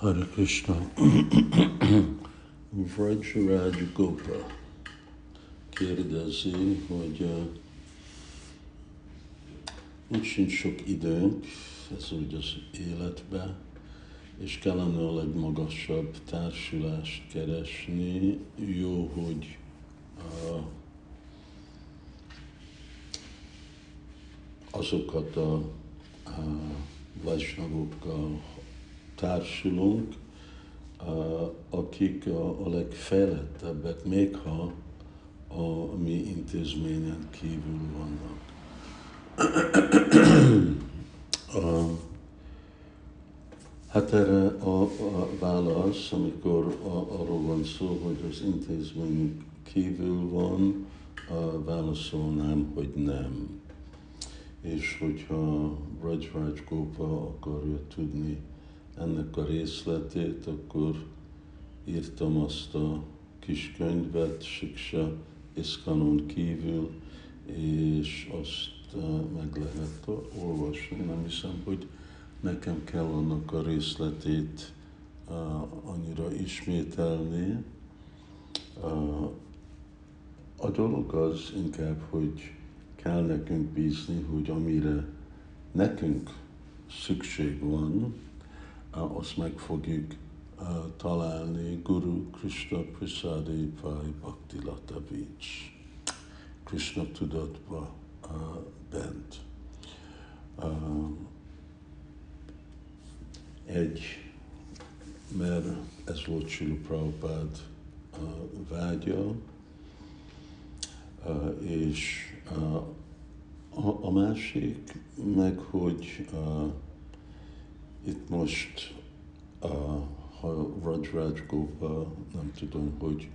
Hare Krishna. Vrajraj Gopa kérdezi, hogy uh, úgy sincs sok időnk, ez úgy az életbe, és kellene a legmagasabb társulást keresni. Jó, hogy uh, azokat a, vajsnavokkal társulunk, akik a, a legfejlettebbek, még ha a mi intézményen kívül vannak. Hát erre a, válasz, amikor a, arról van szó, hogy az intézmény kívül van, a válaszolnám, hogy nem. És hogyha Rajraj Gopa akarja tudni ennek a részletét, akkor írtam azt a kis könyvet, Siksa Iskanon kívül, és azt uh, meg lehet olvasni. Nem hiszem, hogy nekem kell annak a részletét uh, annyira ismételni. Uh, a dolog az inkább, hogy kell nekünk bízni, hogy amire nekünk szükség van, azt meg fogjuk találni Guru Krishna Prasadi Vai Bhakti Lata Beach. Krishna tudatba bent. Egy, mert ez volt Sri Prabhupád vágya, és a másik meg, hogy itt most, uh, ha Rajraj Gopa, nem tudom, hogy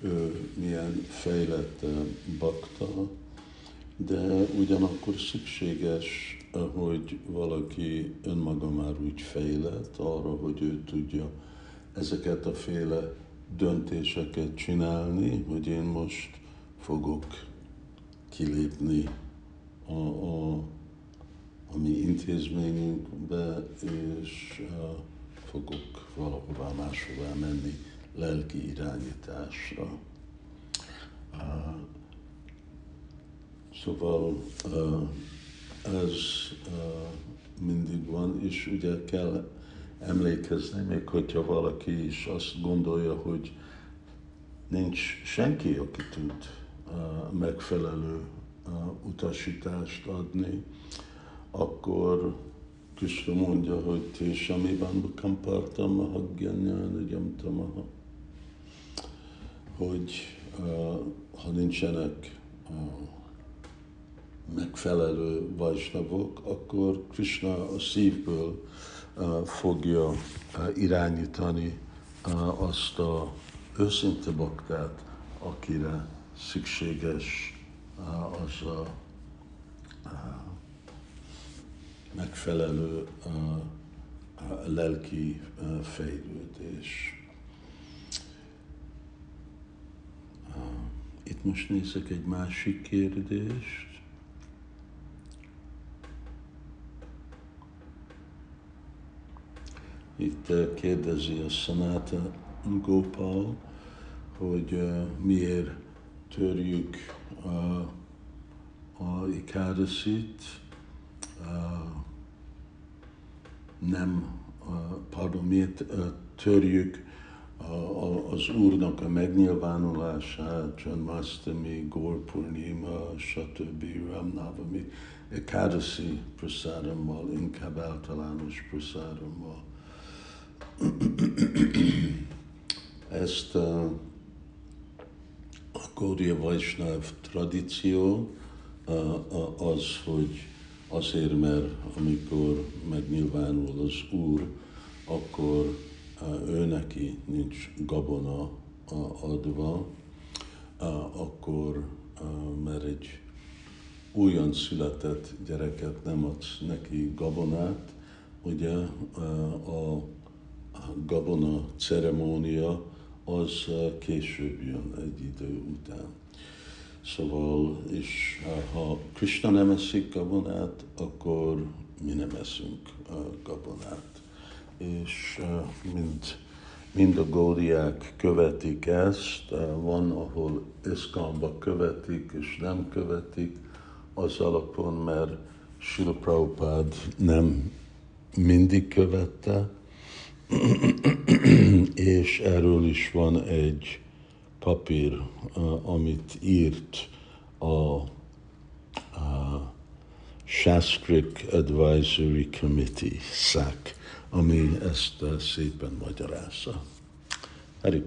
ő milyen fejlett uh, bakta, de ugyanakkor szükséges, hogy valaki önmaga már úgy fejlett arra, hogy ő tudja ezeket a féle döntéseket csinálni, hogy én most fogok kilépni a, a a intézményünkbe, és fogok valahová máshová menni lelki irányításra. Szóval ez mindig van, és ugye kell emlékezni, még hogyha valaki is azt gondolja, hogy nincs senki, aki tud megfelelő utasítást adni, akkor Krishna mondja, hogy ti samiban bukam partam a hagyjanyán, tamaha. Hogy ha nincsenek megfelelő vajsnavok, akkor Krishna a szívből fogja irányítani azt a őszinte baktát, akire szükséges az a megfelelő uh, lelki uh, fejlődés. Itt most nézek egy másik kérdést. Itt kérdezi a Sanata Gopal, hogy uh, miért törjük uh, a ikádasit, nem, pardon, miért törjük az Úrnak a megnyilvánulását, John Mastami, Gaur Purnima, stb. Ramnavami, Ekadasi praszárammal, inkább általános praszárammal. Ezt a Gaudiya Vaishnav tradíció az, hogy Azért, mert amikor megnyilvánul az Úr, akkor ő neki nincs gabona adva, akkor, mert egy újon született gyereket nem adsz neki gabonát, ugye a gabona ceremónia az később jön egy idő után. Szóval, és ha Krishna nem eszik gabonát, akkor mi nem eszünk gabonát. és mind, mind a góriák követik ezt, van, ahol iszkamba követik, és nem követik, az alapon, mert Sila Prabhupád nem mindig követte, és erről is van egy papír, amit írt a, a Shastric Advisory Committee, SAC, ami ezt szépen magyarázza. Hari